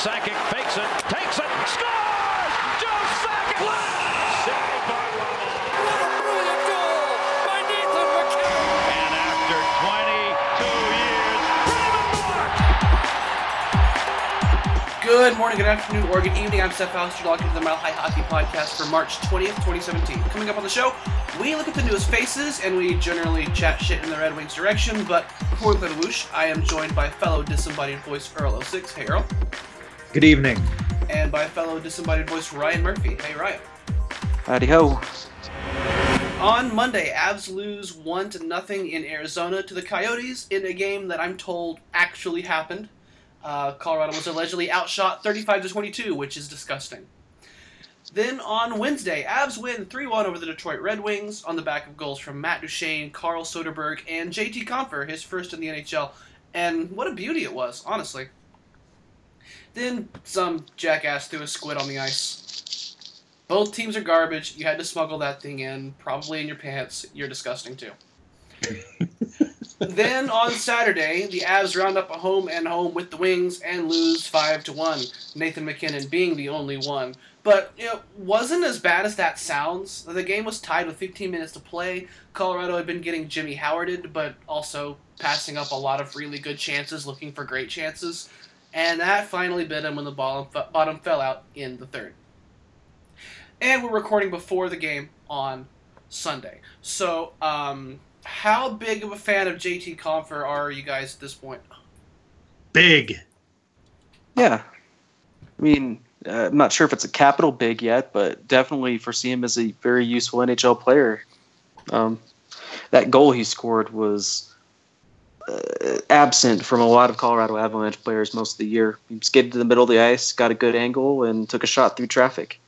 Fakes it, takes it, scores! Joe Sakic! Saved by Ronald. What a brilliant goal by Nathan MacKinnon! And after 22 years, Raymond Bourque! Good morning, good afternoon, or good evening. I'm Seth Foster, logged into the Mile High Hockey Podcast for March 20th, 2017. Coming up on the show, we look at the newest faces and we generally chat shit in the Red Wings direction. But before we play the whoosh, I am joined by fellow disembodied voice Earl 06. Hey, Earl. Good evening. And by fellow disembodied voice Ryan Murphy. Hey, Ryan. Howdy ho. On Monday, Avs lose 1 to nothing in Arizona to the Coyotes in a game that I'm told actually happened. Uh, Colorado was allegedly outshot 35 to 22, which is disgusting. Then on Wednesday, Avs win 3 1 over the Detroit Red Wings on the back of goals from Matt Duchene, Carl Soderberg, and JT Compher, his first in the NHL. And what a beauty it was, honestly. Then some jackass threw a squid on the ice. Both teams are garbage. You had to smuggle that thing in, probably in your pants. You're disgusting too. then on Saturday, the Avs round up a home and home with the Wings and lose five to one. Nathan MacKinnon being the only one. But it wasn't as bad as that sounds. The game was tied with 15 minutes to play. Colorado had been getting Jimmy Howarded, but also passing up a lot of really good chances, looking for great chances. And that finally bit him when the bottom, bottom fell out in the third. And we're recording before the game on Sunday. So, um, how big of a fan of JT Compher are you guys at this point? Big. Yeah. I mean, uh, I'm not sure if it's a capital big yet, but definitely foresee him as a very useful NHL player. Um, that goal he scored was Uh, absent from a lot of Colorado Avalanche players most of the year. He skated to the middle of the ice, got a good angle, and took a shot through traffic.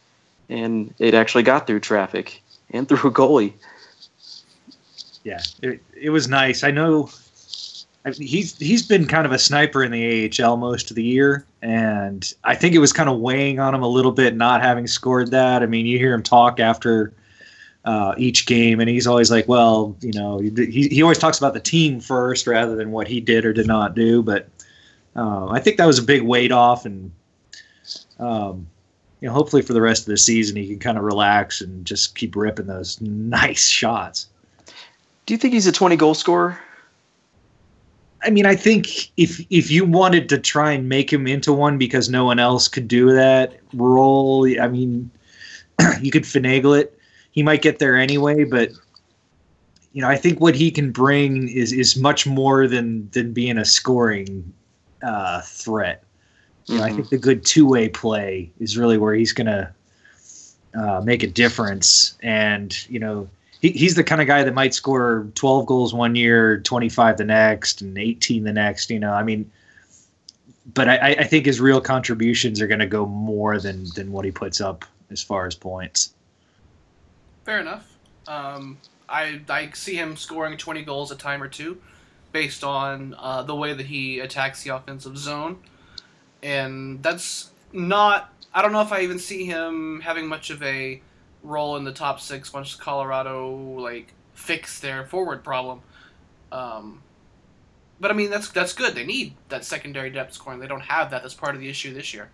And it actually got through traffic and through a goalie. Yeah, it, it was nice. I know I he's he's been kind of a sniper in the AHL most of the year, and I think it was kind of weighing on him a little bit not having scored that. I mean, you hear him talk after uh, each game, and he's always like, "Well, you know," he he always talks about the team first rather than what he did or did not do. But uh, I think that was a big weight off, and um, you know, hopefully for the rest of the season, he can kind of relax and just keep ripping those nice shots. Do you think he's a 20 goal scorer? I mean, I think if if you wanted to try and make him into one because no one else could do that role, I mean, you could finagle it. He might get there anyway, but you know, I think what he can bring is is much more than than being a scoring uh, threat. You know, I think the good two way play is really where he's going to uh, make a difference. And you know, he, he's the kind of guy that might score 12 goals one year, 25 the next, and 18 the next. You know, I mean, but I, I think his real contributions are going to go more than than what he puts up as far as points. Fair enough. Um, I I see him scoring 20 goals a time or two, based on uh, the way that he attacks the offensive zone, and that's not. I don't know if I even see him having much of a role in the top six once Colorado like fix their forward problem. Um, but I mean that's that's good. They need that secondary depth scoring. They don't have that. That's part of the issue this year.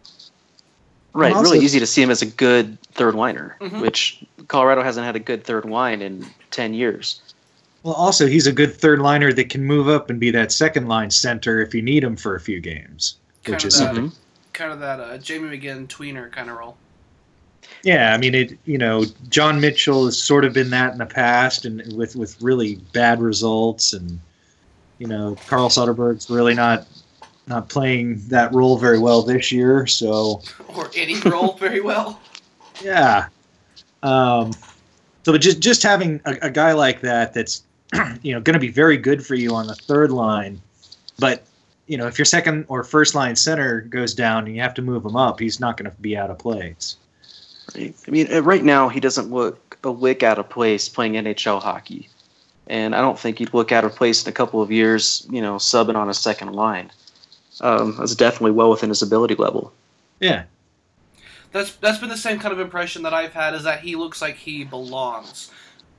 Right, Also- really easy to see him as a good third liner, Mhm. which Colorado hasn't had a good third line in 10 years. Well, also he's a good third liner that can move up and be that second line center if you need him for a few games, Kind which of is that, something. kind of that uh, Jamie McGinn tweener kind of role. Yeah, I mean it. You know, John Mitchell has sort of been that in the past, and with with really bad results, and you know, Carl Soderberg's really not not playing that role very well this year. So or any role very well. yeah, um, so but just just having a, a guy like that that's you know going to be very good for you on the third line, but you know if your second or first line center goes down and you have to move him up, he's not going to be out of place. Right? I mean, uh, right now he doesn't look a lick out of place playing NHL hockey, and I don't think he'd look out of place in a couple of years. You know, subbing on a second line. Um, that's definitely well within his ability level. Yeah, That's that's been the same kind of impression that I've had is that he looks like he belongs,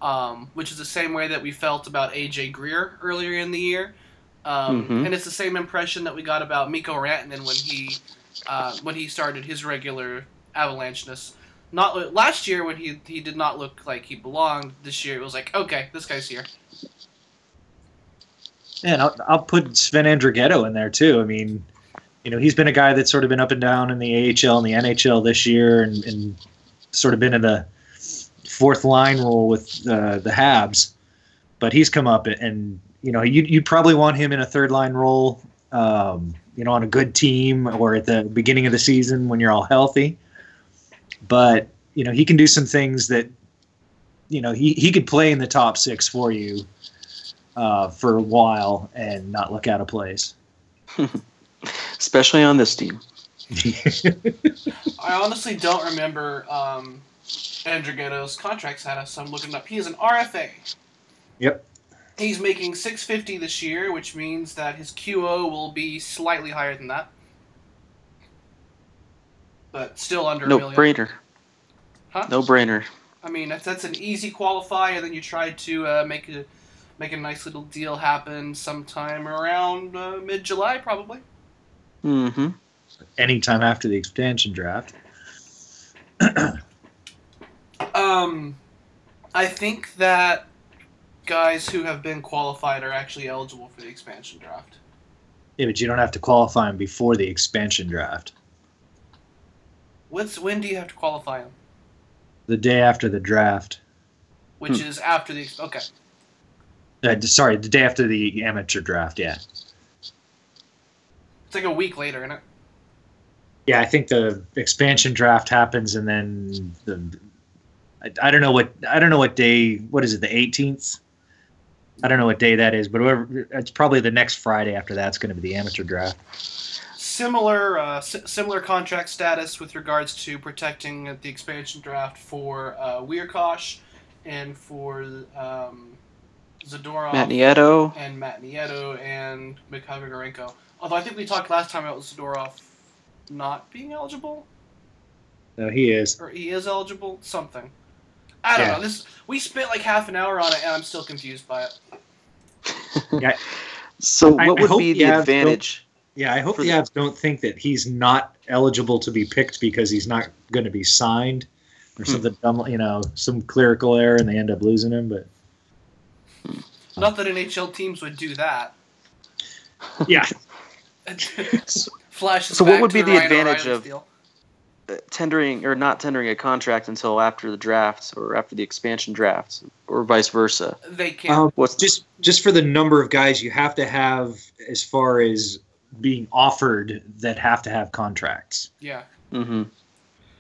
um, which is the same way that we felt about AJ Greer earlier in the year, um, Mhm. and it's the same impression that we got about Mikko Rantanen when he uh, when he started his regular Avalancheness. Not last year when he he did not look like he belonged. This year it was like, okay, this guy's here. And I'll, I'll put Sven Andrighetto in there too. I mean, you know, he's been a guy that's sort of been up and down in the AHL and the NHL this year, and, and sort of been in the fourth line role with uh, the Habs. But he's come up, and you know, you you probably want him in a third line role, um, you know, on a good team or at the beginning of the season when you're all healthy. But you know, he can do some things that, you know, he he could play in the top six for you uh, for a while and not look out of place. especially on this team. I honestly don't remember um, Andrighetto's contract status. So I'm looking up. He is an RFA. Yep. He's making 650 this year, which means that his QO will be slightly higher than that, but still under No a million. brainer. Huh? No brainer. I mean, that's, that's an easy qualifier. And then you try to uh, make a make a nice little deal happen sometime around uh, mid July, probably. Mm-hmm. Anytime after the expansion draft. Um, I think that guys who have been qualified are actually eligible for the expansion draft. Yeah, but you don't have to qualify them before the expansion draft. What's when do you have to qualify them? The day after the draft. Which Hmm. is after the okay. Uh, sorry, the day after the amateur draft. Yeah. It's like a week later, isn't it? Yeah, I think the expansion draft happens, and then the. I, I don't know what I don't know what day. What is it? The 18th. I don't know what day that is, but whatever, it's probably the next Friday after that's going to be the amateur draft. Similar, uh, s- similar contract status with regards to protecting the expansion draft for uh, Wiercioch and for um, Zadorov Matt Nieto. and Matt Nieto and Mikhail Grigorenko. Although I think we talked last time about Zadorov not being eligible, No, he is. or he is eligible, something. I don't Yeah. know. This we spent like half an hour on it, and I'm still confused by it. yeah. So what I would hope be the the advantage? Yeah, I hope the the- Avs don't think that he's not eligible to be picked because he's not going to be signed or Hmm. something dumb, you know, some clerical error and they end up losing him. But Not that NHL teams would do that. yeah, Flashes. So what would to be the Ryan advantage O'Reilly's of- deal. Uh, tendering or not tendering a contract until after the draft or after the expansion draft or vice versa. They can't. um, What's just just for the number of guys you have to have as far as being offered that have to have contracts. yeah. Mm-hmm.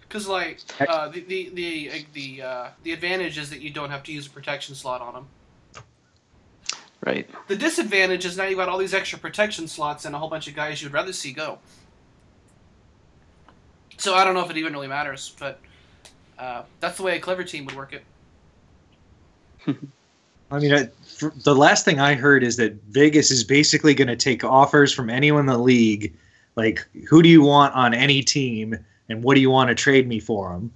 Because like uh, the the the the uh, the advantage is that you don't have to use a protection slot on them. Right? The disadvantage is now you've got all these extra protection slots and a whole bunch of guys you'd rather see go. So I don't know if it even really matters, but uh, that's the way a clever team would work it. I mean, I, the last thing I heard is that Vegas is basically going to take offers from anyone in the league, like who do you want on any team, and what do you want to trade me for them.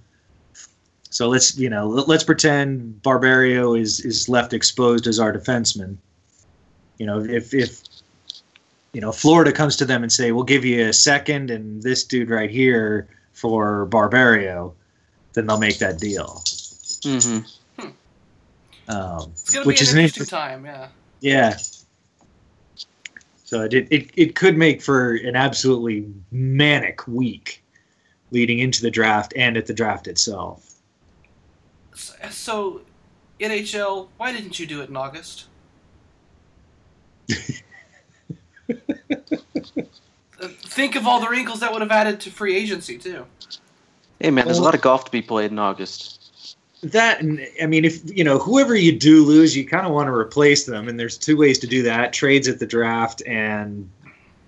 So let's you know let's pretend Barberio is is left exposed as our defenseman. You know, if if you know Florida comes to them and say we'll give you a second and this dude right here for Barberio, then they'll make that deal. hmm Um, which be is an an interesting interesting time, yeah. Yeah. So it, it it could make for an absolutely manic week leading into the draft and at the draft itself. S- So, NHL, why didn't you do it in August? Think of all the wrinkles that would have added to free agency too. Hey man, there's a lot of golf to be played in August. That and I mean, if you know whoever you do lose, you kind of want to replace them, and there's two ways to do that: trades at the draft and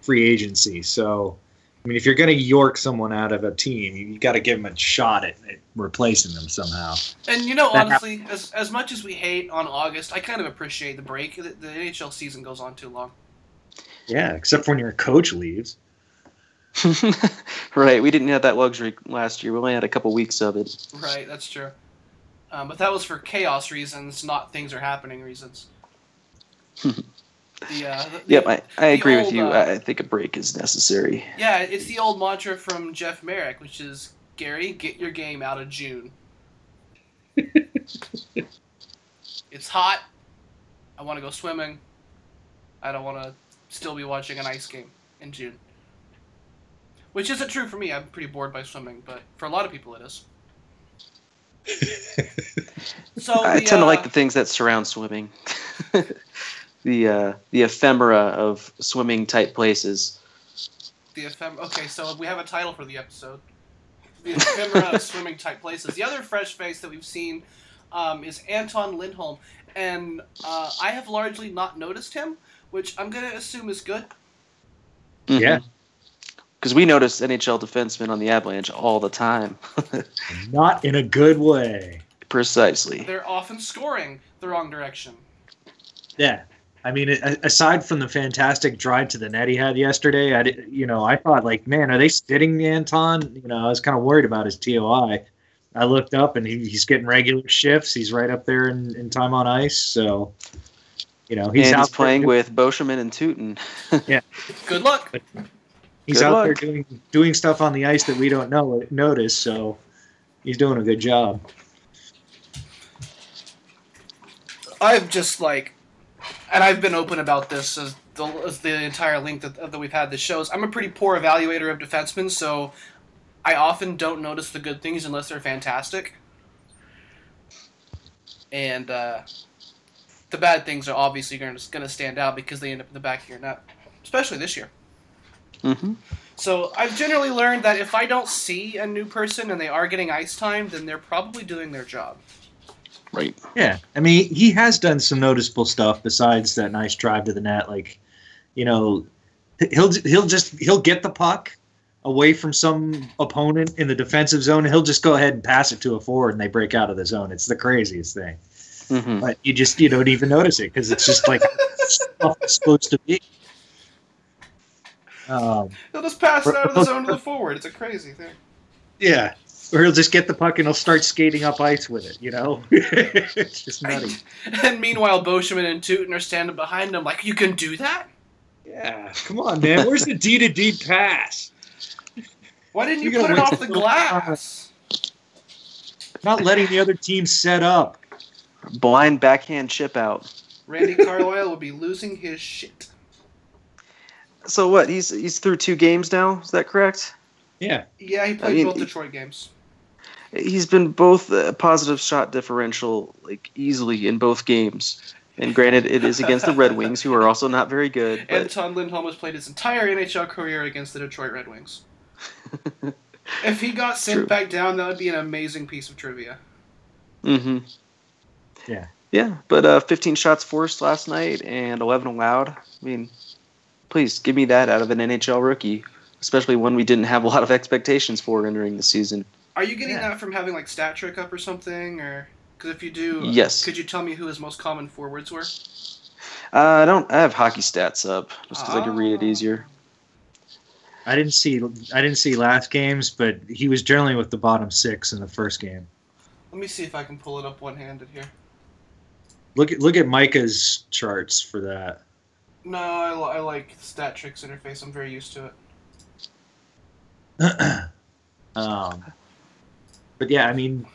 free agency. So, I mean, if you're going to york someone out of a team, you, you got to give them a shot at, at replacing them somehow. And you know, That honestly, as as much as we hate on August, I kind of appreciate the break. The, the NHL season goes on too long. Yeah, except for when your coach leaves. right, we didn't have that luxury last year. We only had a couple weeks of it. Right, that's true. Um, but that was for chaos reasons, not things are happening reasons. The, uh, the, Yep, I, I agree old, with you. uh, I I think a break is necessary. Yeah, it's the old mantra from Jeff Marek, which is Gary, get your game out of June. it's hot. I want to go swimming. I don't want to still be watching an ice game in June. Which isn't true for me. I'm pretty bored by swimming, but for a lot of people it is. So I the, tend to uh, like the things that surround swimming. the uh, the ephemera of swimming type places. the ephem- Okay, so we have a title for the episode. The ephemera of swimming type places. The other fresh face that we've seen um, is Anton Lindholm, and uh, I have largely not noticed him, which I'm gonna assume is good. Yeah. Because we notice NHL defensemen on the Avalanche all the time. Not in a good way. Precisely. They're often scoring the wrong direction. Yeah. I mean, aside from the fantastic drive to the net he had yesterday, I, di- you know, I thought like, man, are they sitting Anton? You know, I was kind of worried about his TOI. I looked up and he, he's getting regular shifts. He's right up there in, in time on ice. So, you know, he's and out he's there playing doing- with Boscheman and Tyutin. Good luck. He's Good out there doing doing stuff on the ice that we don't know notice. So, he's doing a good job. I've just like, and I've been open about this as the, as the entire length that, that we've had the shows. I'm a pretty poor evaluator of defensemen, so I often don't notice the good things unless they're fantastic. And uh, the bad things are obviously going to stand out because they end up in the back of your net, especially this year. hmm So I've generally learned that if I don't see a new person and they are getting ice time, then they're probably doing their job. Right. Yeah, I mean, he has done some noticeable stuff besides that nice drive to the net. Like, you know, he'll he'll just he'll get the puck away from some opponent in the defensive zone. And he'll just go ahead and pass it to a forward, and they break out of the zone. It's the craziest thing. hmm But you just you don't even notice it because it's just like stuff it's supposed to be. Um, They'll just pass it out of the zone to the forward. It's a crazy thing. yeah, or he'll just get the puck and he'll start skating up ice with it. You know, it's just nutty. And meanwhile, Boscheman and Tyutin are standing behind him like, you can do that? Yeah, come on, man. Where's the D to D pass? Why didn't you You put it off the till- glass? Not letting the other team set up. Blind backhand chip out. Randy Carlyle will be losing his shit. So what? He's he's through two games now. Is that correct? Yeah, Yeah, he played mean, both Detroit games. He's been both a positive shot differential, like easily in both games. And granted, it is against the Red Wings, who are also not very good. But Anton Lindholm has played his entire NHL career against the Detroit Red Wings. if he got sent True. back down, that would be an amazing piece of trivia. Mm hmm Yeah. Yeah, but uh, 15 shots forced last night and 11 allowed. I mean, please give me that out of an NHL rookie, especially one we didn't have a lot of expectations for entering the season. Are you getting Yeah. that from having like stat trick up or something, or because if you do, uh, Yes. could you tell me who his most common forwards were? Uh, I don't. I have hockey stats up just because I can read it Ah. easier. I didn't see I didn't see last games, but he was generally with the bottom six in the first game. Let me see if I can pull it up one-handed here. Look at look at Micah's charts for that. No, I, I like stat tricks interface. I'm very used to it. um, but yeah, I mean,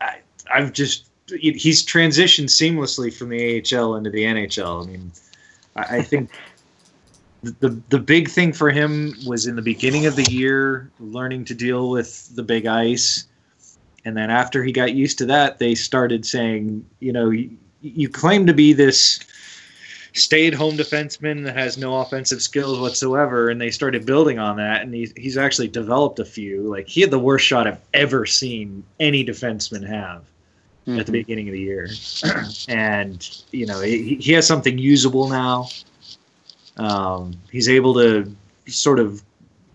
I, I've just he's transitioned seamlessly from the AHL into the NHL. I mean, I, I think the, the big thing for him was in the beginning of the year learning to deal with the big ice, and then after he got used to that, they started saying, you know, you, you claim to be this stay-at-home defenseman that has no offensive skills whatsoever, and they started building on that, and he's he's actually developed a few. Like he had the worst shot I've ever seen any defenseman have at the Mhm. beginning of the year, and you know he, he has something usable now. Um, he's able to sort of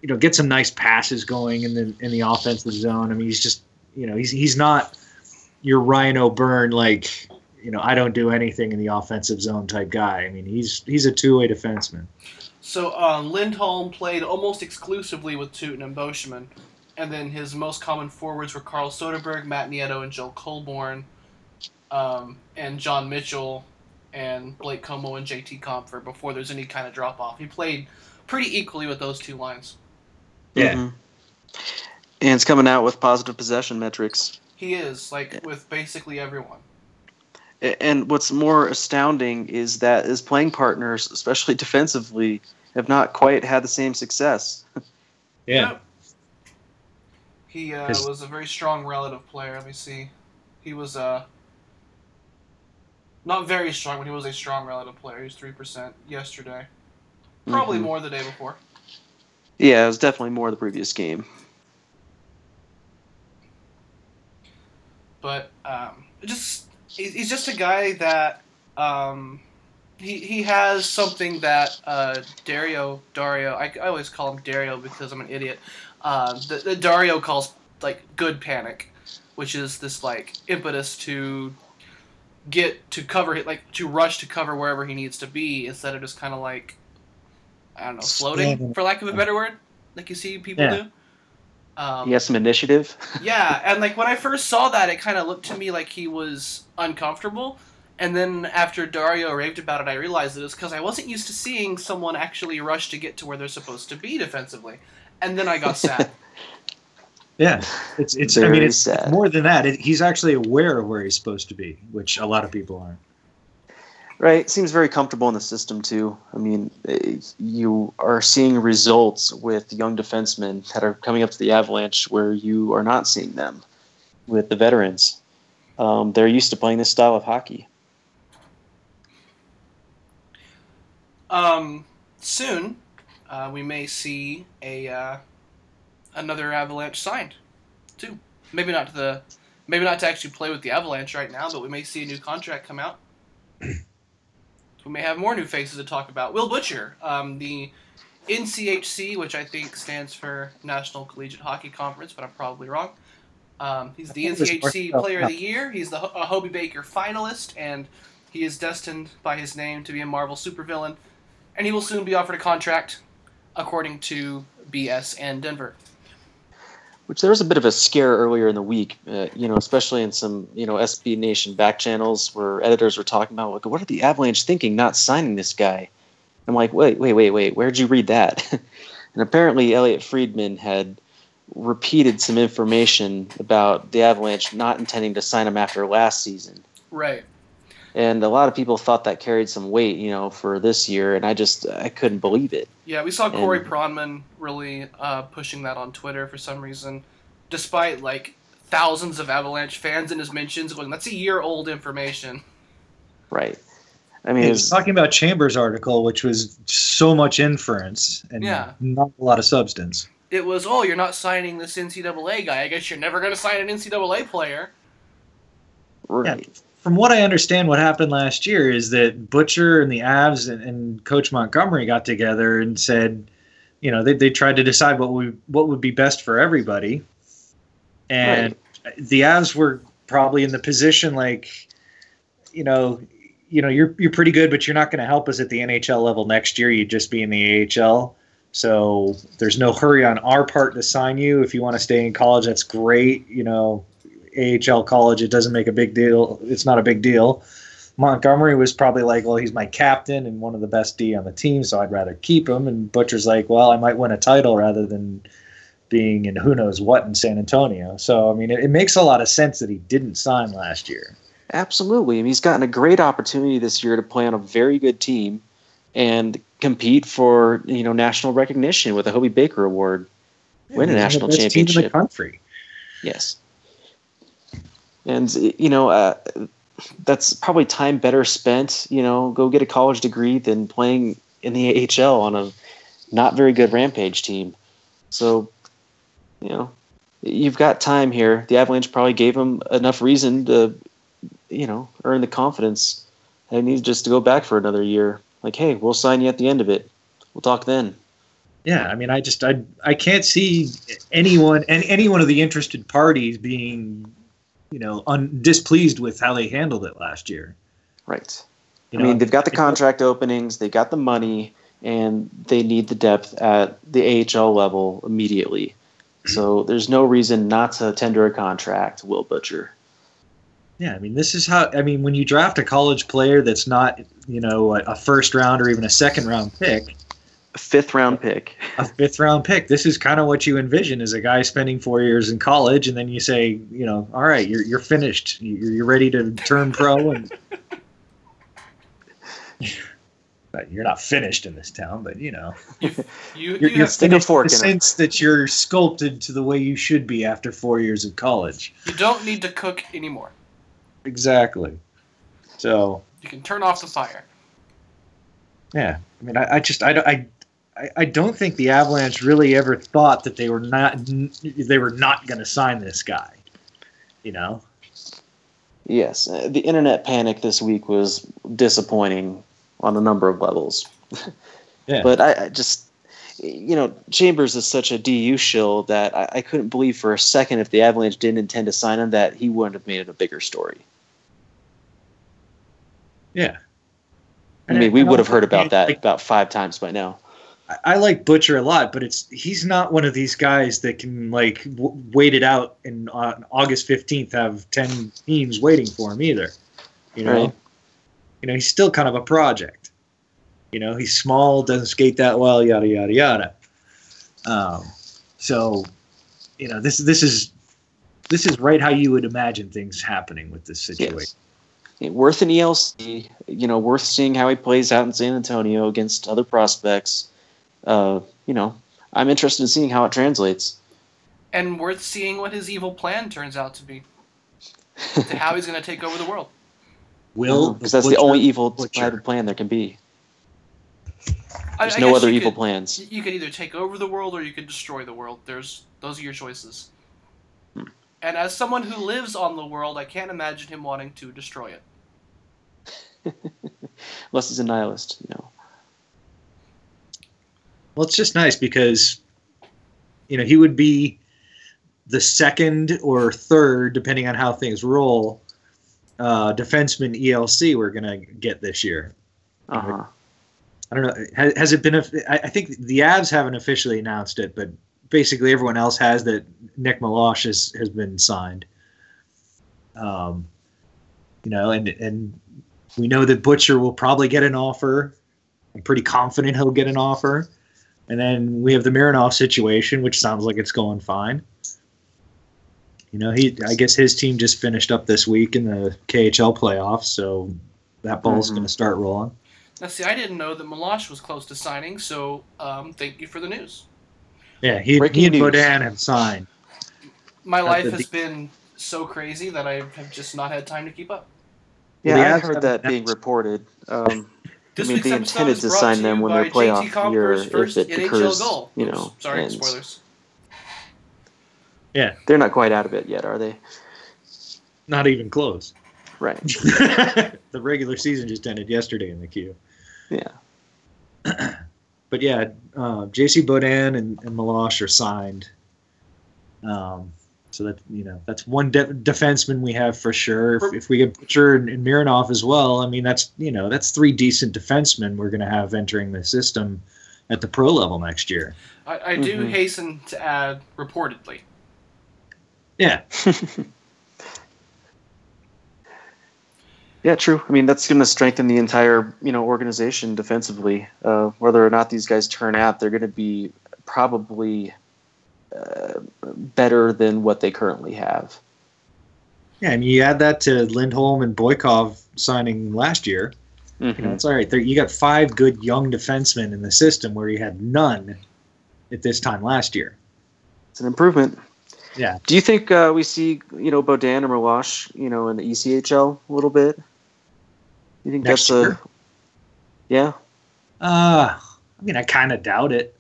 you know get some nice passes going in the in the offensive zone. I mean, he's just you know he's he's not your Ryan O'Byrne like you know I don't do anything in the offensive zone type guy. I mean, he's he's a two way defenseman. So um, Lindholm played almost exclusively with Tyutin and Boscheman, and then his most common forwards were Carl Soderberg, Matt Nieto, and Joe Colborne, um, and John Mitchell, and Blake Comeau and JT Compher before there's any kind of drop off. He played pretty equally with those two lines. Yeah. Mhm. And it's coming out with positive possession metrics. He is like with basically everyone. A- And what's more astounding is that his playing partners, especially defensively, have not quite had the same success. Yeah. Yep. He uh, His- was a very strong relative player. Let me see. He was uh, not very strong, but he was a strong relative player. He was three percent yesterday. Probably Mhm. more the day before. Yeah, it was definitely more the previous game. but um, just he- he's just a guy that um, he he has something that uh, Dario Dario I, I always call him Dario because I'm an idiot. Uh, the, the Dario calls like good panic, which is this like impetus to get to cover it like to rush to cover wherever he needs to be instead of just kind of like I don't know floating for lack of a better word like you see people Yeah. do. Um, He has some initiative. yeah, and like when I first saw that, it kind of looked to me like he was uncomfortable. And then after Dario raved about it, I realized it was because I wasn't used to seeing someone actually rush to get to where they're supposed to be defensively. And then I got sad. Yeah. It's it's I mean it's, sad. more than that. It, he's actually aware of where he's supposed to be, which a lot of people aren't. Right, seems very comfortable in the system too. I mean, eh, you are seeing results with young defensemen that are coming up to the Avalanche where you are not seeing them with the veterans. Um, they're used to playing this style of hockey. um, soon, uh, we may see a uh, another Avalanche signed, too. Maybe not to the, maybe not to actually play with the Avalanche right now, but we may see a new contract come out. we may have more new faces to talk about. Will Butcher, um, the NCHC, which I think stands for National Collegiate Hockey Conference, but I'm probably wrong. Um, he's the I thought it was NCHC Player of the Year. He's the a Hobey Baker finalist, and he is destined by his name to be a Marvel supervillain. And he will soon be offered a contract, according to BSN Denver. Which there was a bit of a scare earlier in the week, uh, you know, especially in some you know SB Nation back channels where editors were talking about like, what are the Avalanche thinking not signing this guy? I'm like, wait, wait, wait, wait, where'd you read that? and apparently, Elliotte Friedman had repeated some information about the Avalanche not intending to sign him after last season. Right. And a lot of people thought that carried some weight, you know, for this year, and I just I couldn't believe it. Yeah, we saw Corey And- Pronman really uh, pushing that on Twitter for some reason, despite like thousands of Avalanche fans in his mentions going, "That's a year old information." Right. I mean, He was was, talking about Chambers' article, which was so much inference and Yeah. not a lot of substance. It was, "Oh, you're not signing this NCAA guy. I guess you're never going to sign an NCAA player." right. From what I understand, what happened last year is that Butcher and the Avs and, and Coach Montgomery got together and said, you know, they, they tried to decide what would what would be best for everybody, and the Avs were probably in the position like, you know, you know, you're you're pretty good, but you're not going to help us at the NHL level next year. You'd just be in the AHL. So there's no hurry on our part to sign you. If you want to stay in college, that's great. You know, AHL college, it doesn't make a big deal. It's not a big deal. Montgomery was probably like, well, he's my captain and one of the best D on the team, so I'd rather keep him. And Butcher's like, well, I might win a title rather than being in who knows what in San Antonio. So, I mean, it, it makes a lot of sense that he didn't sign last year. Absolutely. I mean, he's gotten a great opportunity this year to play on a very good team and compete for you know national recognition with the Hobey Baker Award. Win a national team in the country. Yes. And you know uh, that's probably time better spent. You know, go get a college degree than playing in the AHL on a not very good Rampage team. So, you know, you've got time here. The Avalanche probably gave him enough reason to, you know, earn the confidence. And he needs just to go back for another year. Like, hey, we'll sign you at the end of it. We'll talk then. Yeah, I mean, I just I I can't see anyone and any one of the interested parties being, you know, un, displeased with how they handled it last year. Right. You I know, mean, they've got the contract openings, they got the money, and they need the depth at the AHL level immediately. So there's no reason not to tender a contract, Will Butcher. Yeah, I mean, this is how. I mean, when you draft a college player that's not, you know, a, a first round or even a second round pick, A fifth round pick. a fifth round pick, this is kind of what you envision as a guy spending four years in college, and then you say, you know, all right, you're you're finished, you're, you're ready to turn pro, and you're not finished in this town, but you know, You, you're, you you're have, a finished in the in it. sense that you're sculpted to the way you should be after four years of college. you don't need to cook anymore. Exactly. So You can turn off the fire. Yeah, I mean, I, I just I, don't- I I I don't think the Avalanche really ever thought that they were not they were not going to sign this guy. You know, Yes, uh, the internet panic this week was disappointing on a number of levels. Yeah. But I, I just, you know, Chambers is such a DU shill that I, I couldn't believe for a second if the Avalanche didn't intend to sign him that he wouldn't have made it a bigger story. Yeah. I mean, we would have heard about that like, about five times by now. I- I like Butcher a lot, but it's he's not one of these guys that can like w- wait it out and on August fifteenth have ten teams waiting for him either. You know, Right. you know he's still kind of a project. You know, he's small, doesn't skate that well, yada yada yada. Um, so, you know, this this is this is right how you would imagine things happening with this situation. Yes. Worth an ELC, you know, worth seeing how he plays out in San Antonio against other prospects. Uh, you know, I'm interested in seeing how it translates. And worth seeing what his evil plan turns out to be. to how he's going to take over the world. Will because that's the only evil Butcher. plan there can be. There's I no other evil could- plans. You could either take over the world or you could destroy the world. There's those are your choices. And as someone who lives on the world, I can't imagine him wanting to destroy it. Unless he's a nihilist, you know. Well, it's just nice because, you know, he would be the second or third, depending on how things roll, uh, defenseman ELC we're going to get this year. Uh huh. I don't know. Has, has it been? A, I I think the Avs haven't officially announced it, but basically everyone else has that Nick Meloche has, has been signed. Um, you know, and and we know that Butcher will probably get an offer. I'm pretty confident he'll get an offer. And then we have the Mironov situation, which sounds like it's going fine. You know, he I guess his team just finished up this week in the KHL playoffs, so that ball's Mhm. going to start rolling. Now, see, I didn't know that Meloche was close to signing, so um, thank you for the news. Yeah, he, Breaking he and news. Beaudin have signed. My life has de- been so crazy that I have just not had time to keep up. Yeah, Well, I Avs heard that being reported. Um, This I mean, they intended to sign to them when their by playoff JT Compher's year, first if it NHL occurs, goal. you Oops, know, sorry, ends. spoilers. Yeah, they're not quite out of it yet, are they? Not even close. Right. the regular season just ended yesterday in the Q. Yeah. But yeah, uh, JC Beaudin and, and Meloche are signed. Um, so that you know that's one de- defenseman we have for sure. If, if we get Butcher and, and Mironov as well, I mean that's you know that's three decent defensemen we're going to have entering the system at the pro level next year. I, I do Mhm. hasten to add, reportedly. Yeah, Yeah, true. I mean, that's going to strengthen the entire you know organization defensively. Uh, whether or not these guys turn out, they're going to be probably uh, better than what they currently have. yeah, and you add that to Lindholm and Boikov signing last year. You know, Mhm. it's all right. There, you got five good young defensemen in the system where you had none at this time last year. It's an improvement. Yeah. Do you think uh, we see you know Beaudin or Meloche you know in the ECHL a little bit? You think Next that's a yeah Uh, I mean, I kind of doubt it.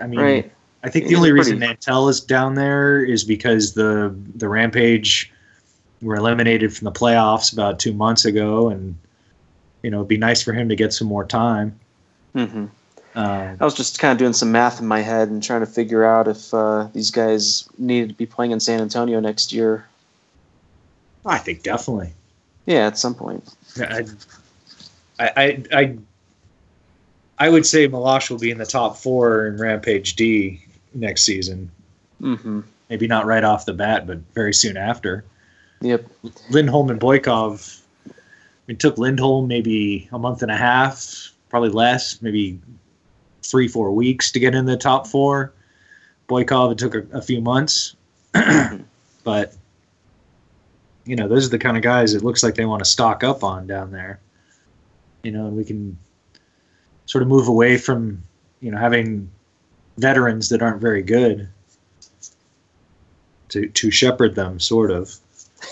I mean, right? I think the only reason pretty- Mantel is down there is because the the Rampage were eliminated from the playoffs about two months ago, and you know, it'd be nice for him to get some more time. hmm Um, I was just kind of doing some math in my head and trying to figure out if uh, these guys needed to be playing in San Antonio next year. I think definitely. Yeah, at some point. I, I, I, I, I would say Meloche will be in the top four in Rampage D next season. hmm Maybe not right off the bat, but very soon after. Yep. Lindholm and Boikov. It took Lindholm maybe a month and a half, probably less, maybe three, four weeks to get in the top four. Boikov, it took a, a few months. but, you know, those are the kind of guys it looks like they want to stock up on down there. You know, and we can sort of move away from, you know, having veterans that aren't very good to, to shepherd them, sort of.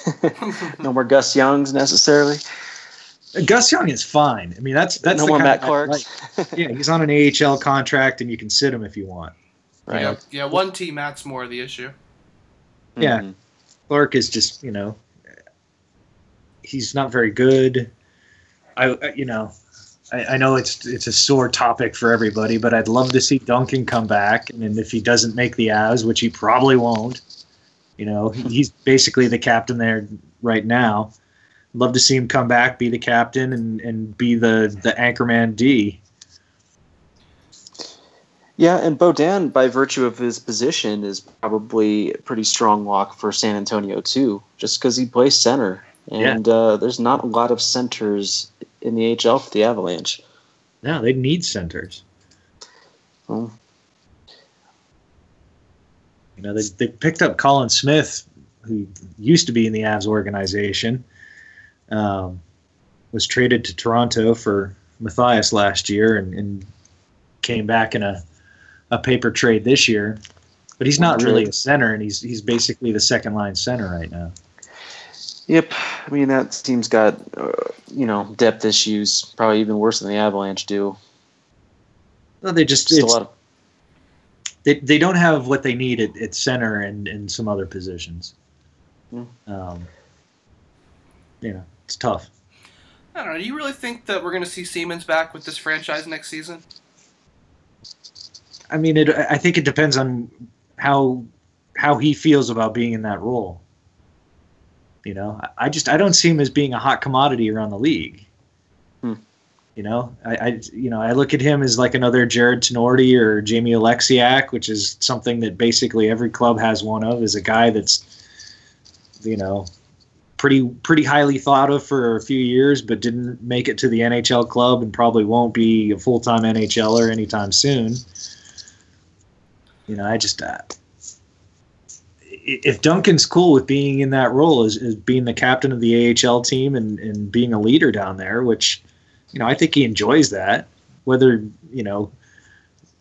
no more Gus Youngs necessarily. Gus Young is fine. I mean, that's that's no the more Matt of- Clark. yeah, he's on an AHL contract, and you can sit him if you want. Right. Yeah, yeah. One team Matt's more the issue. Yeah. Mhm. Clark is just, you know, he's not very good. I, I- you know, I, I know it's it's a sore topic for everybody, but I'd love to see Duncan come back, and if he doesn't make the Avs, which he probably won't, you know, he's basically the captain there right now. Love to see him come back, be the captain, and, and be the the anchorman D. Yeah, and Beaudin, by virtue of his position, is probably a pretty strong lock for San Antonio too, just because he plays center, and uh, there's not a lot of centers in the HL for the Avalanche. No, they need centers. Well, You know, they, they picked up Colin Smith, who used to be in the Avs organization, um, was traded to Toronto for Matthias last year and, and came back in a, a paper trade this year. But he's not really a center, and he's he's basically the second line center right now. Yep, I mean that team's got uh, you know depth issues, probably even worse than the Avalanche do. No, they just Just a lot of they, they don't have what they need at, at center and, and some other positions. Um, you know, it's tough. I don't know. Do you really think that we're going to see Siemens back with this franchise next season? I mean, it. I think it depends on how how he feels about being in that role. You know, I- I just I don't see him as being a hot commodity around the league. Hmm. You know, I, I you know I look at him as like another Jared Tinordi or Jamie Oleksiak, which is something that basically every club has one of. Is a guy that's, you know, pretty pretty highly thought of for a few years, but didn't make it to the NHL club and probably won't be a full time NHLer anytime soon. You know, I just uh, if Duncan's cool with being in that role as, as being the captain of the AHL team and, and being a leader down there, which you know I think he enjoys that. Whether you know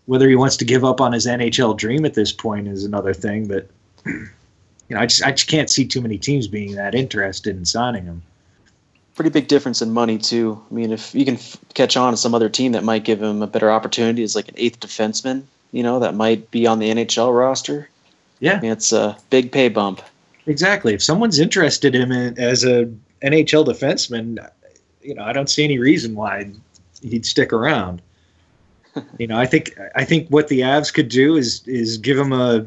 whether he wants to give up on his NHL dream at this point is another thing, but you know I just I just can't see too many teams being that interested in signing him. pretty big difference in money too. I mean, if you can f- catch on to some other team that might give him a better opportunity as like an eighth defenseman, you know, that might be on the NHL roster. Yeah. I mean, it's a big pay bump. Exactly. If someone's interested in him as a NHL defenseman, you know, I don't see any reason why he'd stick around. you know, I think I think what the Avs could do is is give him a,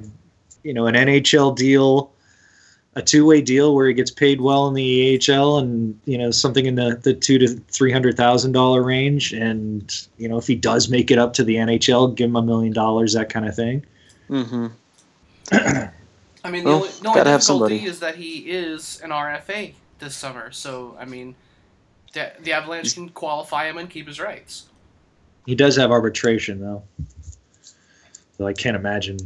you know, an NHL deal, a two way deal where he gets paid well in the AHL and you know something in the the two to three hundred thousand dollar range, and you know if he does make it up to the NHL, give him a million dollars, that kind of thing. Mm-hmm. I mean, the Well, only, the only gotta difficulty is that he is an RFA this summer. So, I mean, the, the Avalanche can qualify him and keep his rights. He does have arbitration though. So I can't imagine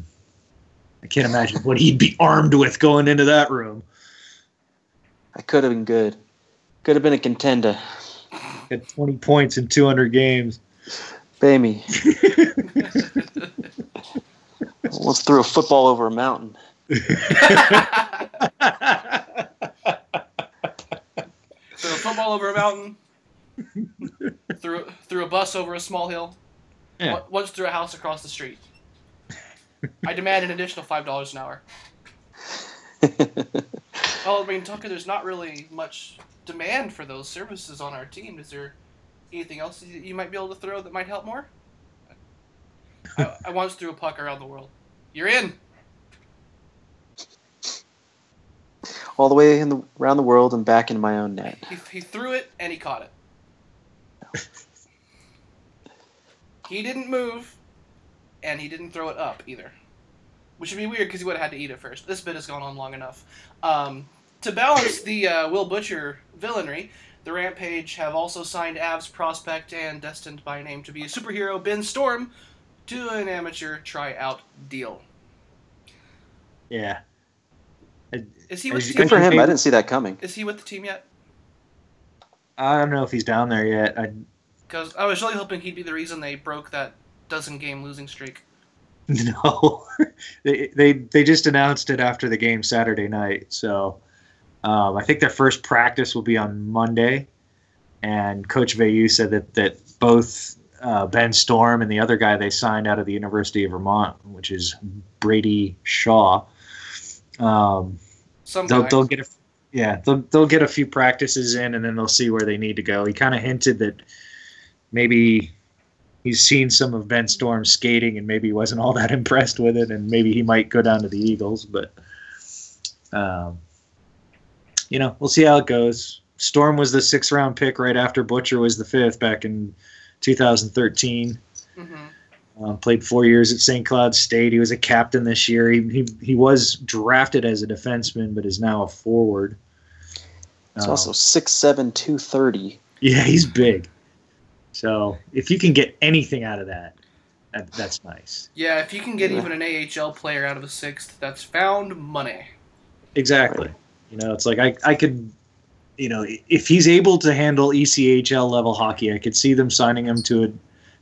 I can't imagine what he'd be armed with going into that room. I could have been good. Could have been a contender. Had 20 points in 200 games. Pay me. Let's a football over a mountain. Threw a football over a mountain. threw threw a bus over a small hill. Yeah. Once threw a house across the street. I demand an additional five dollars an hour. Well, I mean, Tucker, there's not really much demand for those services on our team. Is there anything else you you might be able to throw that might help more? I, I once threw a puck around the world. You're in. All the way in the, around the world and back into my own net. He, he threw it and he caught it. he didn't move, and he didn't throw it up either, which would be weird because he would have had to eat it first. This bit has gone on long enough. Um, To balance the uh, Will Butcher villainry, the Rampage have also signed Avs prospect and destined by name to be a superhero Ben Storm to an amateur tryout deal. Yeah. Is he with you the Good team? for him. I didn't see that coming. Is he with the team yet? I don't know if he's down there yet. I Because I was really hoping he'd be the reason they broke that dozen game losing streak. no. they, they they just announced it after the game Saturday night. So um, I think their first practice will be on Monday. And Coach Vayu said that that both uh, Ben Storm and the other guy they signed out of the University of Vermont, which is Brady Shaw, um, they'll, they'll get a yeah they'll, they'll get a few practices in and then they'll see where they need to go he kind of hinted that maybe he's seen some of ben storm's skating and maybe he wasn't all that impressed with it and maybe he might go down to the eagles but um, you know we'll see how it goes storm was the sixth round pick right after butcher was the fifth back in 2013 Mhm. um, played four years at St. Cloud State. He was a captain this year. He, he, he was drafted as a defenseman, but is now a forward. It's Um, also 6'7", 230. yeah, he's big. So if you can get anything out of that, that that's nice. Yeah, if you can get Yeah. even an AHL player out of a sixth, that's found money. Exactly. You know, it's like I, I could, you know, if he's able to handle ECHL level hockey, I could see them signing him to a,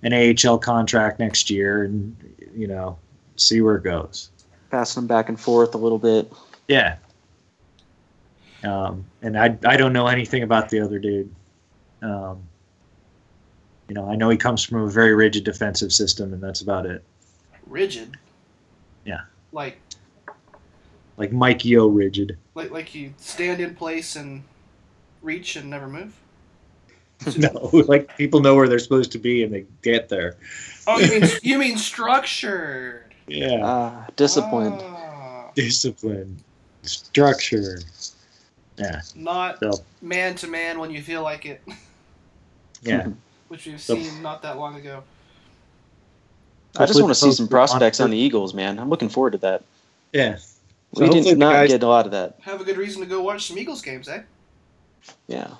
an AHL contract next year and, you know, see where it goes. Passing him back and forth a little bit. Yeah. Um, and I, I don't know anything about the other dude. Um, you know, I know he comes from a very rigid defensive system, and that's about it. Rigid. Yeah. Like Like Mike Yeo rigid. like like you stand in place and reach and never move. no, like people know where they're supposed to be and they get there. Oh, you mean you mean structured? Yeah. Ah, disciplined. Ah, Discipline, structure. Yeah. not man to man when you feel like it, yeah. which we've So- seen not that long ago. I just want to see some prospects on the Eagles, man. I'm looking forward to that. Yeah. So we did not guys- get a lot of that. Have a good reason to go watch some Eagles games, eh? Yeah.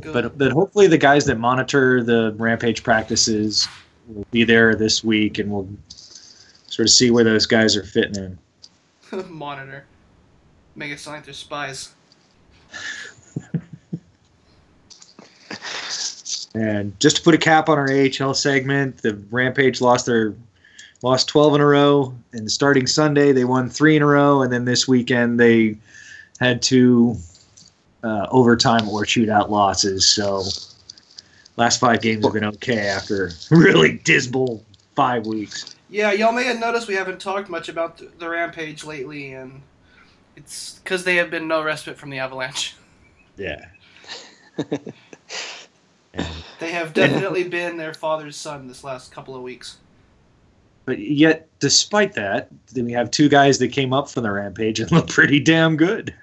Good. But but hopefully the guys that monitor the rampage practices will be there this week and we'll sort of see where those guys are fitting in. monitor, make it sound like they're spies. And just to put a cap on our AHL segment, the Rampage lost their lost 12 in a row. And starting Sunday, they won three in a row, and then this weekend they had two uh, overtime or shootout losses. So last five games have been okay after really dismal five weeks. Yeah, y'all may have noticed we haven't talked much about the, the Rampage lately, and it's because they have been no respite from the Avalanche. Yeah. They have definitely been their father's son this last couple of weeks. But yet, despite that, then we have two guys that came up from the Rampage and look pretty damn good.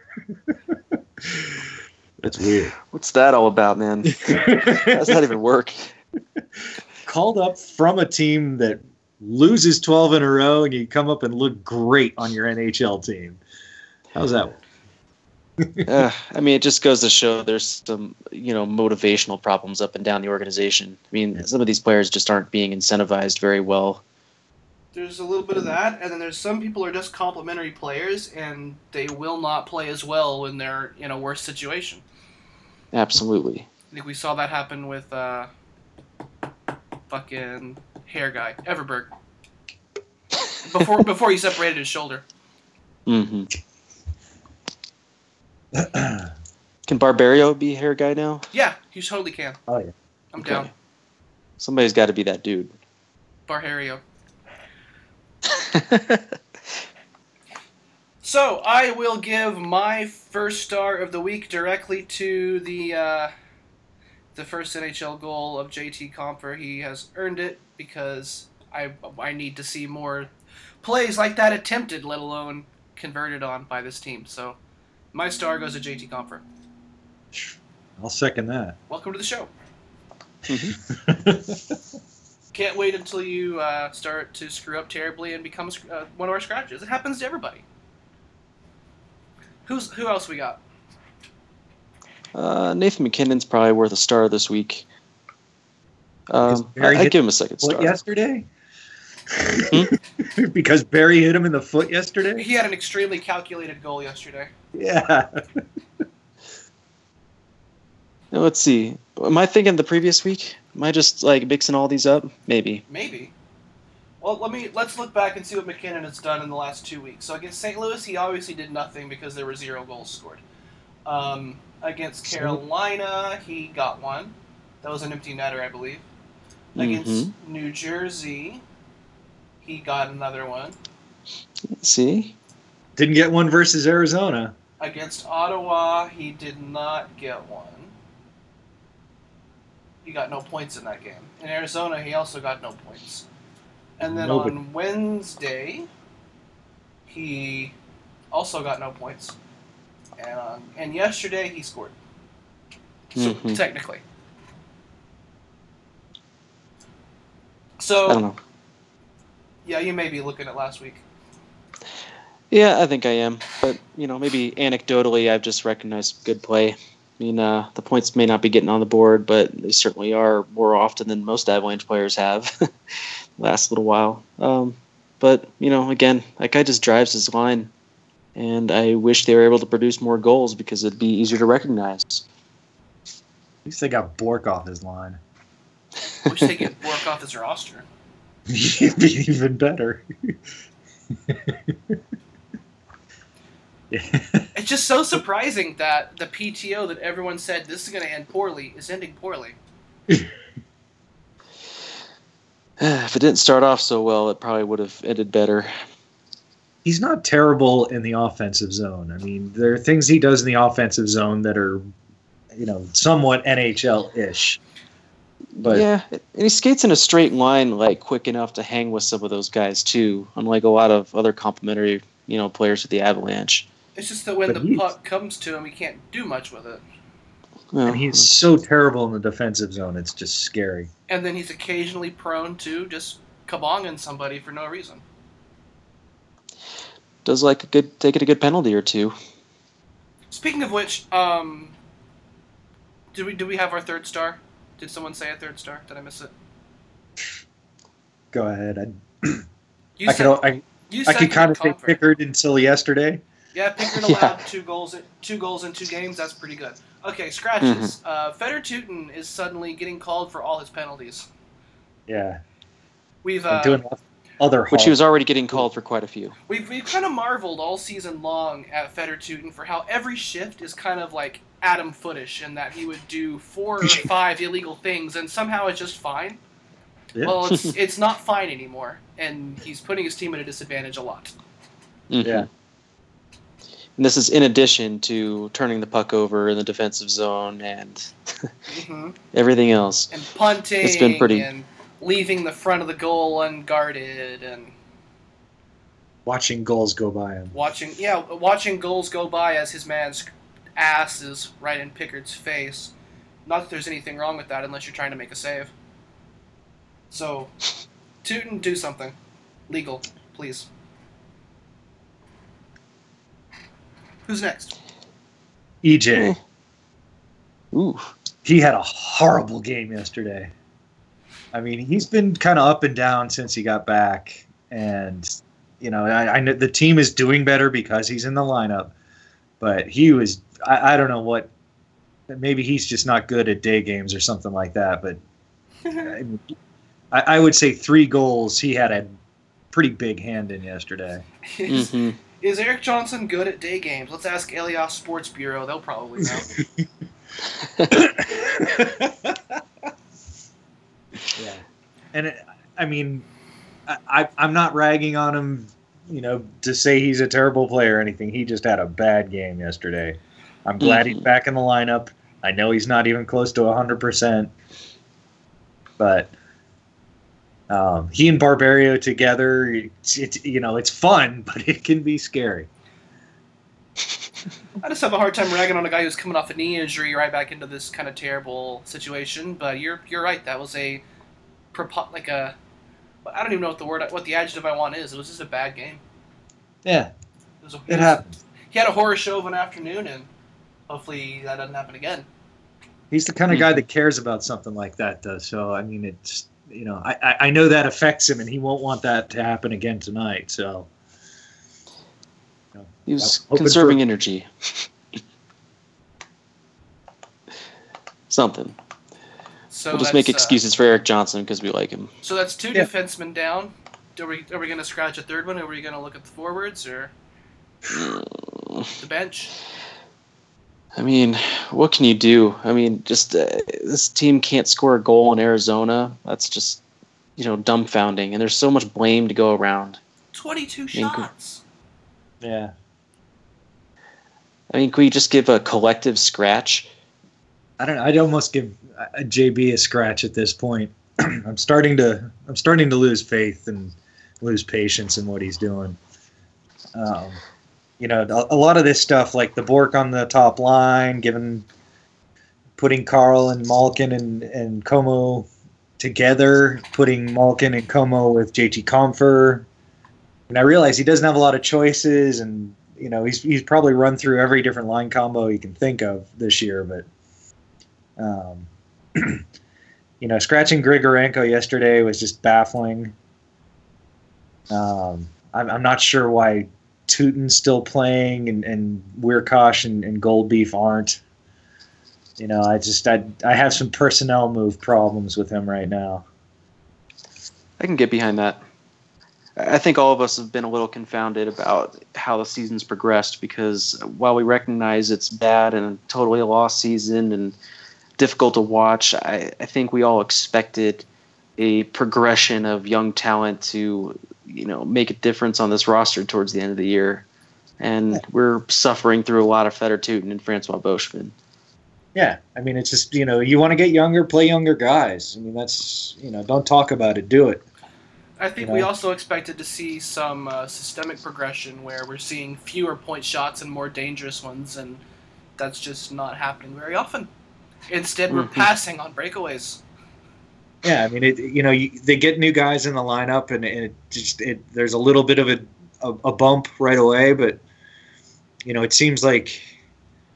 That's weird. What's that all about, man? How does that even work? Called up from a team that loses 12 in a row, and you come up and look great on your NHL team. How's that? work? Uh, I mean, it just goes to show there's some, you know, motivational problems up and down the organization. I mean, Yeah. some of these players just aren't being incentivized very well. There's a little bit of that, and then there's some people are just complimentary players, and they will not play as well when they're in a worse situation. Absolutely. I think we saw that happen with uh, fucking hair guy Everberg before before he separated his shoulder. hmm Can Barberio be hair guy now? Yeah, he totally can. Oh, yeah. I'm Okay. down. Somebody's got to be that dude. Barhario. So I will give my first star of the week directly to the uh, the first NHL goal of JT Compher. He has earned it because I I need to see more plays like that attempted, let alone converted on by this team. So my star goes to JT Compher. I'll second that. Welcome to the show. Can't wait until you uh, start to screw up terribly and become a uh, one of our scratches. It happens to everybody. Who's who else we got? Uh, Nathan MacKinnon's probably worth a star this week. Um, I, I'd give him a second star. yesterday? because Barrie hit him in the foot yesterday? He had an extremely calculated goal yesterday. Yeah. Now, let's see. Am I thinking the previous week? Am I just like mixing all these up? Maybe. Maybe. Well, let me let's look back and see what MacKinnon has done in the last two weeks. So against St. Louis, he obviously did nothing because there were zero goals scored. Um, against Carolina, he got one. That was an empty netter, I believe. Against New Jersey, he got another one. See? Didn't get one versus Arizona. Against Ottawa, he did not get one. He got no points in that game. In Arizona, he also got no points. And then Nobody. on Wednesday, he also got no points. And on, and yesterday, he scored. So Mhm. technically. I don't So know. yeah, you may be looking at last week. Yeah, I think I am. But, you know, maybe anecdotally, I've just recognized good play. I mean, uh, the points may not be getting on the board, but they certainly are more often than most Avalanche players have last little while. Um, but, you know, again, that guy just drives his line. And I wish they were able to produce more goals because it'd be easier to recognize. At least they got Bourque off his line. Wish they get Bourque off his roster. It'd be even better. yeah. It's just so surprising that the PTO that everyone said this is going to end poorly is ending poorly. if it didn't start off so well, it probably would have ended better. He's not terrible in the offensive zone. I mean, there are things he does in the offensive zone that are, you know, somewhat NHL ish. But yeah, and he skates in a straight line, like quick enough to hang with some of those guys too. Unlike a lot of other complimentary, you know, players with the Avalanche. It's just that when But the puck comes to him, he can't do much with it. Well, and he's so terrible in the defensive zone, it's just scary. And then he's occasionally prone to just kabonging somebody for no reason. does like a good take it a good penalty or two. Speaking of which, um, did we do we have our third star? Did someone say a third star? Did I miss it? Go ahead. I, You I could, I, you I could kind of say Compher. Pickard until yesterday. Yeah, Pickard Yeah. allowed two goals, two goals in two games. That's pretty good. Okay, scratches. Uh, Fedor Tyutin is suddenly getting called for all his penalties. Yeah. We've I'm uh, doing other Which he was already getting called for quite a few. we've we've kind of marveled all season long at Fedor Tyutin for how every shift is kind of like Adam Footish in that he would do four or five illegal things and somehow it's just fine. Yeah. Well, it's it's not fine anymore, and he's putting his team at a disadvantage a lot. Mhm. Yeah. And this is in addition to turning the puck over in the defensive zone and hmm everything else. And punting, It's been pretty- and leaving the front of the goal unguarded, and watching goals go by him. watching yeah watching goals go by as his man's ass is right in Pickard's face. Not that there's anything wrong with that unless you're trying to make a save. So, Tyutin, do something legal, please. Who's next? EJ, Ooh. he had a horrible game yesterday. I mean, he's been kind of up and down since he got back, and you know, I, I know the team is doing better because he's in the lineup, but he was. I, I don't know what. Maybe he's just not good at day games or something like that. But I, I I would say three goals. He had a pretty big hand in yesterday. Is, hmm is Erik Johnson good at day games? Let's ask Elias Sports Bureau. They'll probably know. yeah, and it, I mean, I, I I'm not ragging on him, you know, to say he's a terrible player or anything. He just had a bad game yesterday. I'm glad he's Mhm. back in the lineup. I know he's not even close to hundred percent, but um, he and Barberio together, it's, it's you know, it's fun, but it can be scary. I just have a hard time ragging on a guy who's coming off a knee injury right back into this kind of terrible situation. But you're you're right. That was a propo- like a I don't even know what the word what the adjective I want is. It was just a bad game. Yeah, It was a, it happens. He he had a horror show of an afternoon, and hopefully that doesn't happen again. He's the kind of guy that cares about something like that, though. So I mean, it's you know, I I- I know that affects him, and he won't want that to happen again tonight. So He was conserving for- energy. Something. So we'll just make that's, uh, excuses for Erik Johnson because we like him. so that's two Yeah. defensemen down. Are we are we going to scratch a third one? Or are we going to look at the forwards or the bench? I mean, what can you do? I mean, just uh, this team can't score a goal in Arizona. That's just, you know, dumbfounding. And there's so much blame to go around. Twenty-two Inc- shots. yeah, I mean, can we just give a collective scratch? I don't know. I'd almost give a JB a scratch at this point. I'm starting to I'm starting to lose faith and lose patience in what he's doing. Um, you know, a, lot of this stuff, like the Bourque on the top line, given putting Carl and Malkin and and Comeau together, putting Malkin and Comeau with JT Compher. And I realize he doesn't have a lot of choices, and you know he's he's probably run through every different line combo he can think of this year, but um, you know, scratching Grigorenko yesterday was just baffling. Um, I'm, I'm not sure why Tyutin's still playing and, and Wiercioch and, and Goloubef aren't. You know, I just I I have some personnel move problems with him right now. I can get behind that. I think all of us have been a little confounded about how the season's progressed because while we recognize it's bad and totally a lost season and difficult to watch, I, I think we all expected a progression of young talent to, you know, make a difference on this roster towards the end of the year. And we're suffering through a lot of Fedor Tyutin and Francois Beauchemin. Yeah, I mean, it's just you know, you want to get younger, play younger guys. I mean, that's you know, don't talk about it, do it. I think You we also expected to see some uh, systemic progression where we're seeing fewer point shots and more dangerous ones, and that's just not happening very often. Instead, we're Mhm. passing on breakaways. Yeah, I mean, it, you know, you, they get new guys in the lineup, and, and it just it there's a little bit of a, a a bump right away, but you know, it seems like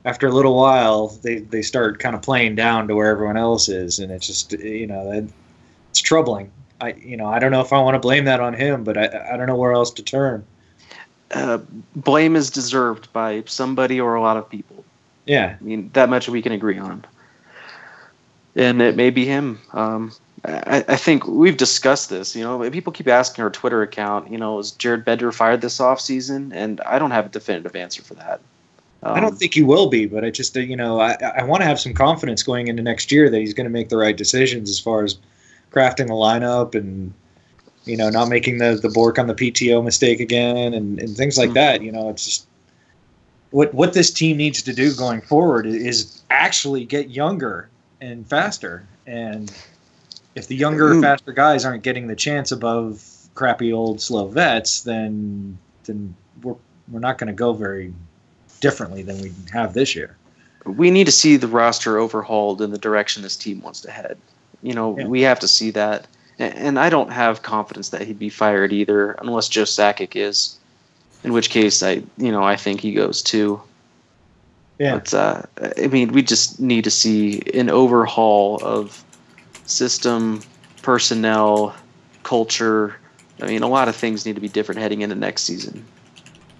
after a little while they they start kind of playing down to where everyone else is, and it's just you know that it's troubling. I you know I don't know if I want to blame that on him, but I I don't know where else to turn. Uh, blame is deserved by somebody or a lot of people. Yeah, I mean, that much we can agree on. And it may be him. Um, I, I think we've discussed this. You know, people keep asking our Twitter account. You know, is Jared Bednar fired this offseason? And I don't have a definitive answer for that. Um, I don't think he will be, but I just you know I I want to have some confidence going into next year that he's going to make the right decisions as far as crafting the lineup and you know not making the the Bourque on the PTO mistake again and, and things like Mhm. that. You know, it's just what what this team needs to do going forward is actually get younger and faster. And if the younger, Mm. faster guys aren't getting the chance above crappy old slow vets, then then we're we're not going to go very differently than we have this year. we need to see the roster overhauled in the direction this team wants to head. You know, Yeah. we have to see that. And I don't have confidence that he'd be fired either, unless Joe Sakic is. In which case, I, you know, I think he goes too. Yeah. But uh, I mean, we just need to see an overhaul of system, personnel, culture. I mean, a lot of things need to be different heading into next season.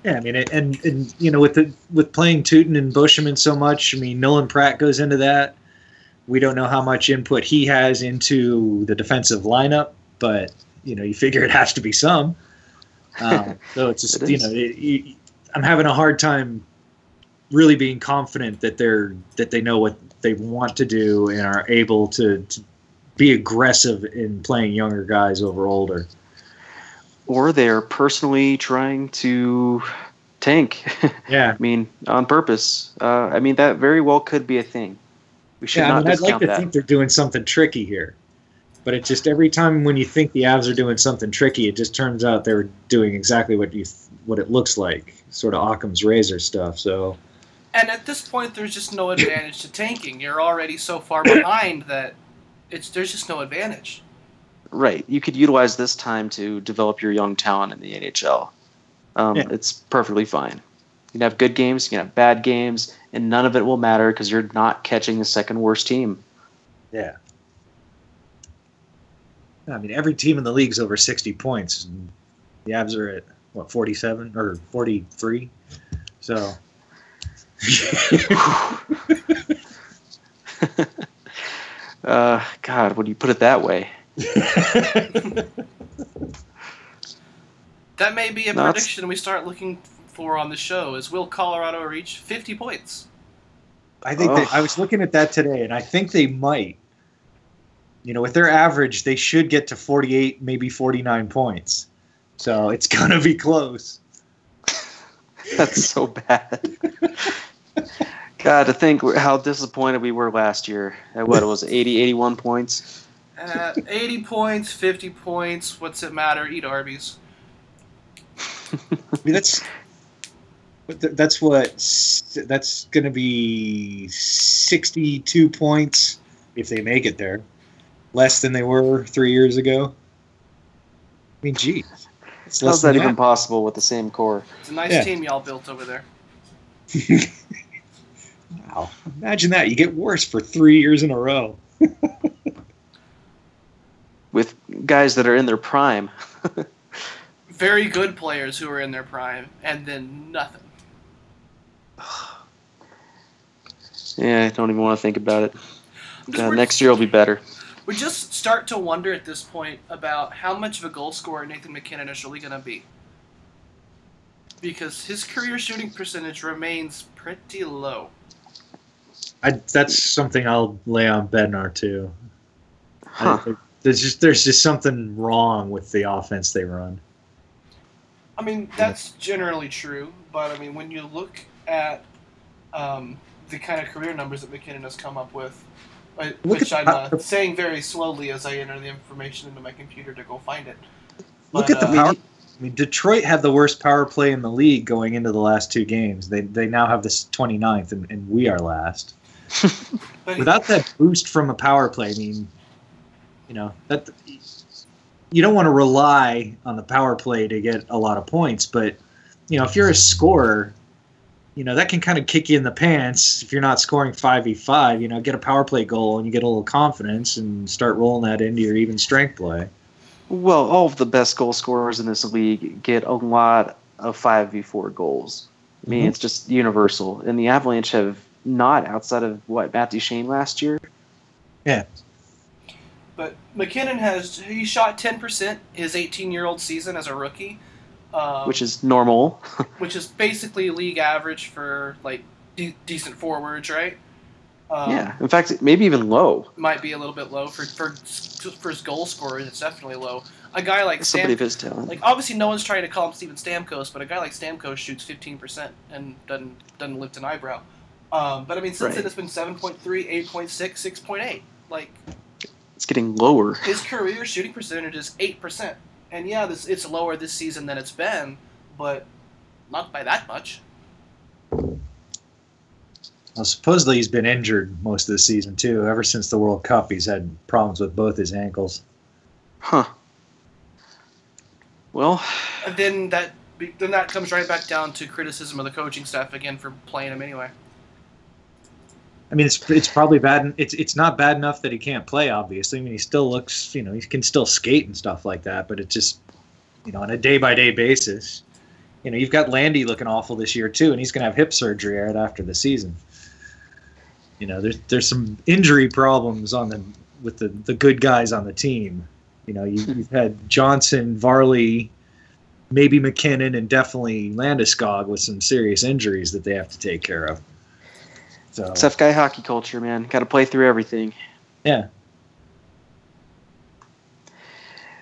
Yeah, I mean, and and you know, with the with playing Tyutin and Beauchemin so much, I mean, Nolan Pratt goes into that. We don't know how much input he has into the defensive lineup, but you know, you figure it has to be some. Um, so it's just It you know, it, it, I'm having a hard time really being confident that they're that they know what they want to do and are able to, to be aggressive in playing younger guys over older. Or they're personally trying to tank. Yeah, I mean, on purpose. Uh, I mean, that very well could be a thing. We should yeah, I not mean, I'd like to that. think they're doing something tricky here, but it just every time when you think the Avs are doing something tricky, it just turns out they're doing exactly what you what it looks like, sort of Occam's razor stuff. So And at this point, there's just no advantage to tanking. You're already so far behind that it's there's just no advantage. Right. You could utilize this time to develop your young talent in the NHL. Um, Yeah. It's perfectly fine. You can have good games, you can have bad games, and none of it will matter because you're not catching the second worst team. Yeah. I mean, every team in the league's over 60 points. And the Avs are at, what, 47 or 43? So. uh, God, when you put it that way. That may be a No, it's- prediction we start looking for on the show. Is will Colorado reach 50 points? I think they, I was looking at that today, and I think they might. You know, with their average, they should get to 48, maybe 49 points. So it's going to be close. That's so bad. God, to think how disappointed we were last year. At what it was 80, 81 points. At 80 points, 50 points. What's it matter? Eat Arby's. I mean, that's that's what that's going to be 62 points if they make it there, less than they were three years ago. I mean, geez, it's less How's that than even possible with the same core? It's a nice Yeah. team y'all built over there. Wow, imagine that you get worse for three years in a row. With guys that are in their prime. Very good players who are in their prime, and then nothing. Yeah, I don't even want to think about it. God, next year will be better. We just start to wonder at this point about how much of a goal scorer Nathan MacKinnon is really going to be. Because his career shooting percentage remains pretty low. I, that's something I'll lay on Bednar too. Huh. think there's just there's just something wrong with the offense they run. I mean, that's generally true, but I mean, when you look at um, the kind of career numbers that MacKinnon has come up with, uh, Look which I'm the- uh, saying very slowly as I enter the information into my computer to go find it. Look at the uh, power. I mean, Detroit had the worst power play in the league going into the last two games. They they now have this 29th, and, and we are last. But Without that boost from a power play, I mean, you know that you don't want to rely on the power play to get a lot of points, but you know if you're a scorer, you know that can kind of kick you in the pants if you're not scoring five v five. You know, get a power play goal and you get a little confidence and start rolling that into your even strength play. Well, all of the best goal scorers in this league get a lot of 5v4 goals. I mean, Mhm. it's just universal. And the Avalanche have not, outside of what, Matt Duchene last year? Yeah. But MacKinnon has he shot ten percent his eighteen year old season as a rookie, um, which is normal. which is basically league average for like de- decent forwards, right? Um, yeah. In fact, maybe even low. might be a little bit low for for for his goal scorers. It's definitely low. A guy like Somebody Stam, of his talent. like obviously no one's trying to call him Steven Stamkos, but a guy like Stamkos shoots fifteen percent and doesn't doesn't lift an eyebrow. Um, but I mean, since Right. then it's been 7.3, 8.6, 6.8. Like it's getting lower. his career shooting percentage is eight percent, and yeah, this it's lower this season than it's been, but not by that much. Well, supposedly he's been injured most of the season too. Ever since the World Cup, he's had problems with both his ankles. Huh. Well, And then that then that comes right back down to criticism of the coaching staff again for playing him anyway. I mean, it's it's probably bad. It's it's not bad enough that he can't play. Obviously, I mean, he still looks, you know, he can still skate and stuff like that. But it's just, you know, on a day by day basis. You know, you've got Landy looking awful this year too, and he's going to have hip surgery right after the season. You know, there's there's some injury problems on the with the the good guys on the team. You know, you, you've had Johnson, Varley, maybe MacKinnon, and definitely Landeskog with some serious injuries that they have to take care of. So tough guy hockey culture, man. Got to play through everything. yeah.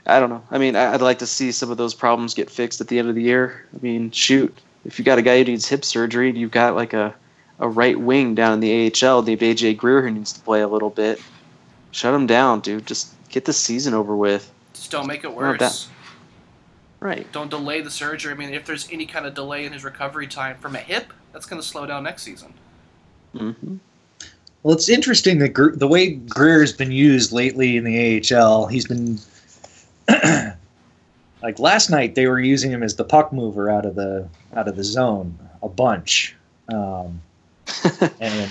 I don't know. I mean, I- I'd like to see some of those problems get fixed at the end of the year. I mean, shoot, if you got a guy who needs hip surgery and you've got like a, a right wing down in the AHL, Dave AJ Greer who needs to play a little bit, shut him down, dude. Just get the season over with. Just don't make it No worse. doubt. Right. don't delay the surgery. I mean, if there's any kind of delay in his recovery time from a hip, that's going to slow down next season. Hmm Well, it's interesting that Gre- the way Greer's been used lately in the AHL, he's been like last night they were using him as the puck mover out of the out of the zone. a bunch. Um, and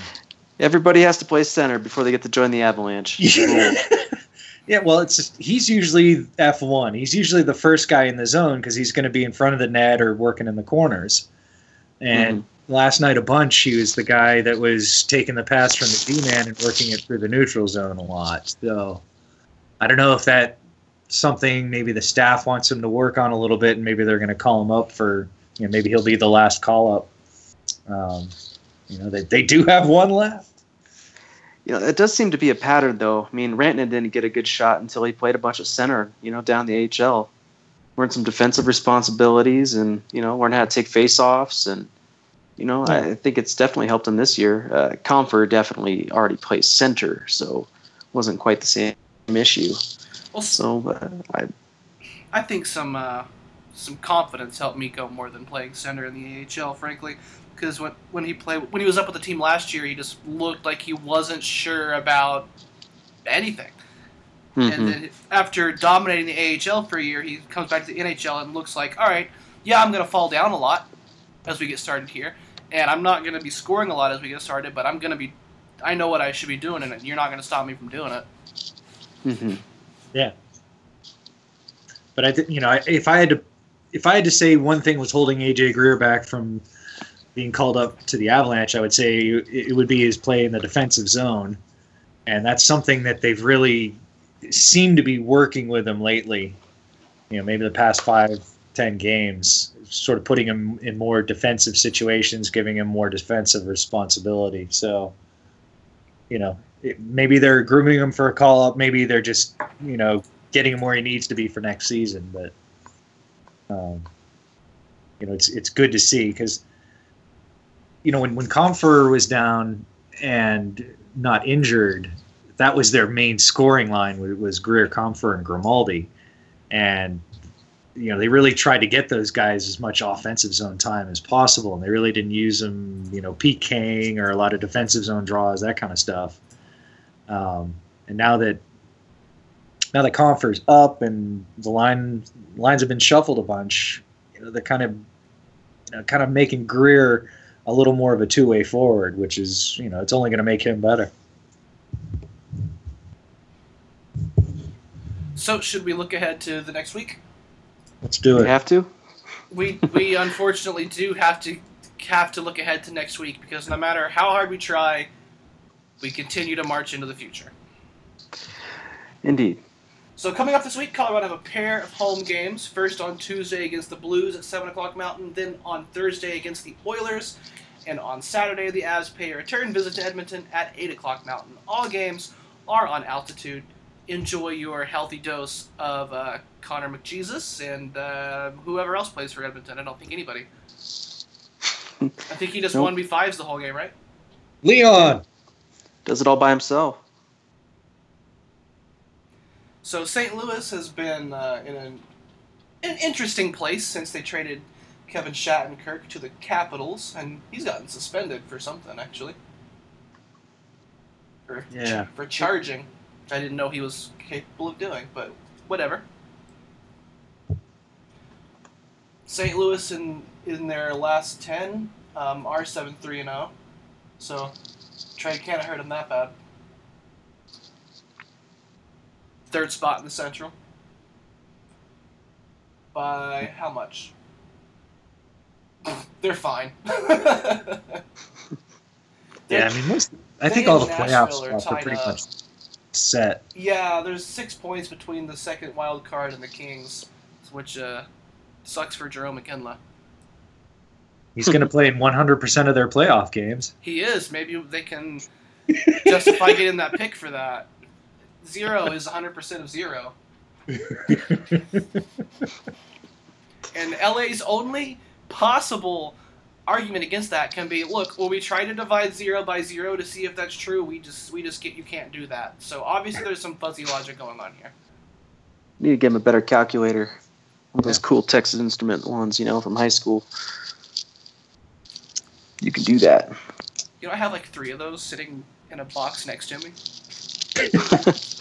Everybody has to play center before they get to join the Avalanche. yeah, well, it's just, he's usually F one. He's usually the first guy in the zone because he's going to be in front of the net or working in the corners. And last night, a bunch, he was the guy that was taking the pass from the D man and working it through the neutral zone a lot. So I don't know if that something maybe the staff wants him to work on a little bit, and maybe they're going to call him up for you know maybe he'll be the last call up. Um, you know they they do have one left. You know, it does seem to be a pattern, though. I mean, Rantanen didn't get a good shot until he played a bunch of center, you know, down the AHL. Learned some defensive responsibilities and, you know, learned how to take face-offs. And, you know, I think it's definitely helped him this year. Uh, Compher definitely already plays center, so wasn't quite the same issue. Well, So uh, I, I think some uh, some confidence helped Mikko more than playing center in the AHL, frankly. Because when when he played when he was up with the team last year, he just looked like he wasn't sure about anything. mhm. And then after dominating the AHL for a year, he comes back to the NHL and looks like, all right, yeah, I'm going to fall down a lot as we get started here, and I'm not going to be scoring a lot as we get started, but I'm going to be, I know what I should be doing, and you're not going to stop me from doing it. Mhm. Yeah. But I, think you know, if I had to, if I had to say one thing was holding AJ Greer back from being called up to the Avalanche, I would say it it would be his play in the defensive zone, and that's something that they've really seemed to be working with him lately. You know, maybe the past five, ten games, sort of putting him in more defensive situations, giving him more defensive responsibility. So, you know, it, maybe they're grooming him for a call up. Maybe they're just, you know, getting him where he needs to be for next season. But, um, you know, it's it's good to see because, you know, when when Compher was down and not injured, that was their main scoring line was, was Greer, Compher, and Grimaldi, and you know they really tried to get those guys as much offensive zone time as possible, and they really didn't use them, you know, PKing or a lot of defensive zone draws, that kind of stuff. Um, and now that now that Compher's up and the line lines have been shuffled a bunch, you know, they're kind of you know, kind of making Greer a little more of a two way forward, which is you know it's only going to make him better. So, should we look ahead to the next week? Let's do You it. have to? We we unfortunately do have to have to look ahead to next week because no matter how hard we try, we continue to march into the future. Indeed. So coming up this week, Colorado have a pair of home games. First on Tuesday against the Blues at seven o'clock Mountain, then on Thursday against the Oilers, and on Saturday the Avs pay a return visit to Edmonton at eight o'clock Mountain. All games are on altitude. Enjoy your healthy dose of uh, Connor McJesus and uh, whoever else plays for Edmonton. I don't think anybody. I think he just Nope. one v fives the whole game, right? Leon. Does it all by himself. So St. Louis has been uh, in an, an interesting place since they traded Kevin Shattenkirk to the Capitals, and he's gotten suspended for something actually. For Yeah. for charging, which I didn't know he was capable of doing, but whatever. St. Louis in in their last ten um, are seven three and zero, so trade can't have hurt him that bad. Third spot in the Central. By how much? They're fine. Yeah, I mean, most, I think all the and playoff are are pretty up. much set. Yeah, there's six points between the second wild card and the Kings, which uh, sucks for Jarome Iginla. He's going to play in 100% of their playoff games. He is. Maybe they can justify getting that pick for that. Zero is 100% of zero. And LA's only possible argument against that can be, look, well, we try to divide zero by zero to see if that's true. We just, we just get, you can't do that. So obviously, there's some fuzzy logic going on here. Need to get him a better calculator. One of those cool Texas Instrument ones, you know, from high school. You can do that. You know, I have like three of those sitting in a box next to me.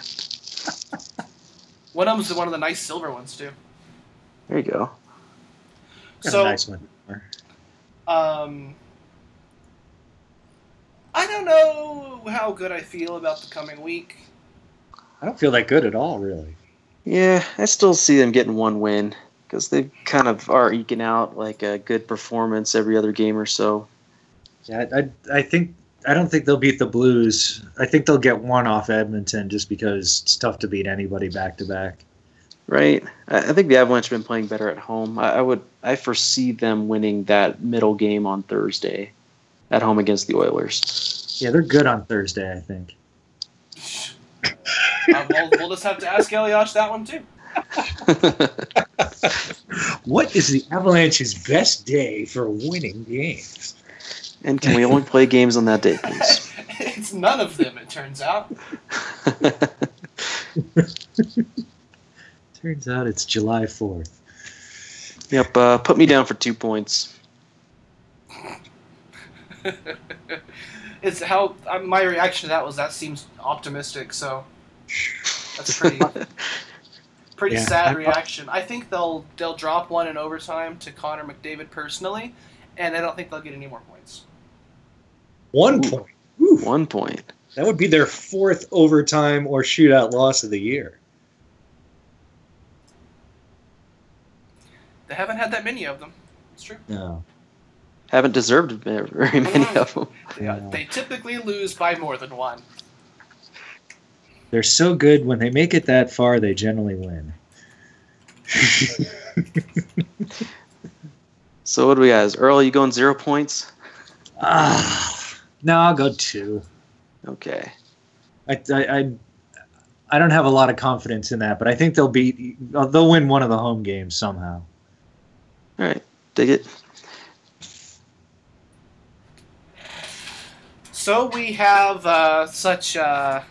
One of them's one of the nice silver ones too. There you go. Got So a nice one. Um, I don't know how good I feel about the coming week. I don't feel that good at all, really. Yeah, I still see them getting one win because they kind of are eking out like a good performance every other game or so. Yeah, I, I, I think I don't think they'll beat the Blues. I think they'll get one off Edmonton just because it's tough to beat anybody back to back. Right. I I think the Avalanche have been playing better at home. I, I would I foresee them winning that middle game on Thursday at home against the Oilers. Yeah, they're good on Thursday. I think. Uh, we'll, we'll just have to ask Eliash that one too. What is the Avalanche's best day for winning games? and can we only play games on that day, please? it's none of them, it turns out. Turns out it's July fourth. yep. Uh, put me down for two points. it's how uh, my reaction to that was that seems optimistic. So that's pretty pretty Yeah. sad reaction. I think they'll they'll drop one in overtime to Connor McDavid personally, and I don't think they'll get any more points. One Ooh. point. Ooh, One point. that would be their fourth overtime or shootout loss of the year. They haven't had that many of them. It's true. No. Haven't deserved very very many of them. They, Yeah. they typically lose by more than one. They're so good when they make it that far, they generally win. So what do we guys? Earl, you going zero points? ah, no, I'll go two. Okay. I, I, I, I don't have a lot of confidence in that, but I think they'll beat. They'll win one of the home games somehow. All right. Dig it. So we have uh, such. Uh,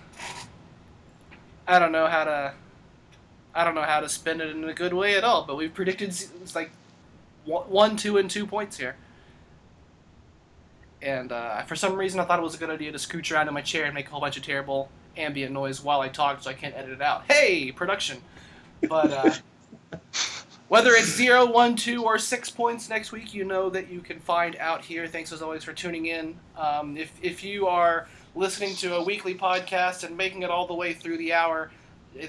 I don't know how to. I don't know how to spin it in a good way at all, but we've predicted like one, one, two, and two points here. And uh, for some reason, I thought it was a good idea to scooch around in my chair and make a whole bunch of terrible ambient noise while I talk, so I can't edit it out. Hey, production! But uh, whether it's zero, one, two, or six points next week, you know that you can find out here. Thanks as always for tuning in. Um, if if you are listening to a weekly podcast and making it all the way through the hour,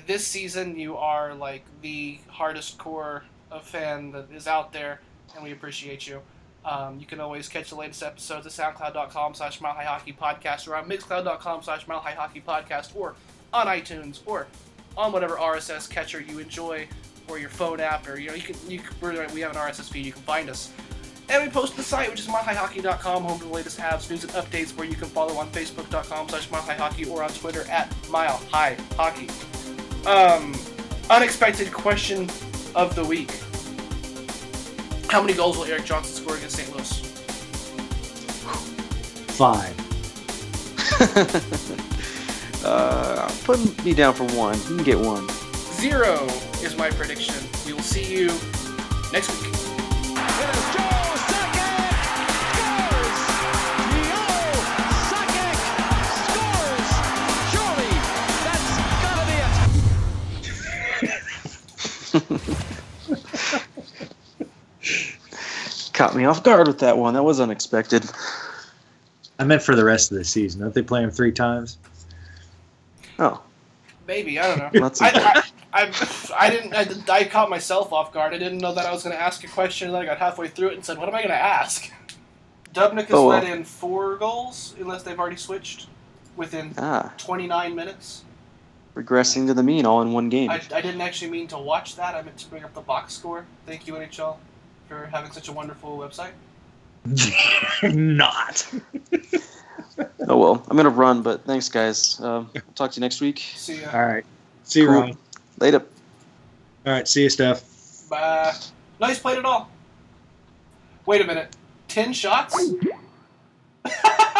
this season you are like the hardest core of fan that is out there, and we appreciate you. Um, you can always catch the latest episodes at soundcloud.com slash Mile High Hockey Podcast or on mixcloud.com slash Mile High Hockey Podcast or on iTunes or on whatever RSS catcher you enjoy or your phone app or you know you can you can, we're- we have an RSS feed you can find us. And we post the site, which is milehighhockey.com, home to the latest Avs, news, and updates, where you can follow on Facebook.com slash milehighhockey or on Twitter at milehighhockey. Um, unexpected question of the week. How many goals will Erik Johnson score against St. Louis? Five. uh, put me down for one. You can get one. Zero is my prediction. We will see you next week. It is Joe Sakic scores! Joe Sakic scores! Surely that's gotta be it. Caught me off guard with that one. That was unexpected. I meant for the rest of the season. Don't they play him three times? Oh, Maybe I don't know. That's I, I, I, I didn't. I, I caught myself off guard. I didn't know that I was going to ask a question, and then I got halfway through it and said, "What am I going to ask?" Dubnyk has Oh, well. let in four goals, unless they've already switched within ah, 29 minutes. regressing to the mean all in one game. I, I didn't actually mean to watch that. I meant to bring up the box score. Thank you, NHL, for having such a wonderful website. Not. Oh well, I'm gonna run, but thanks guys. Um, talk to you next week. See ya. All right. See you, Cool. Ron. Later. All right. See you, Steph. Bye. Nice played at all. Wait a minute. Ten shots?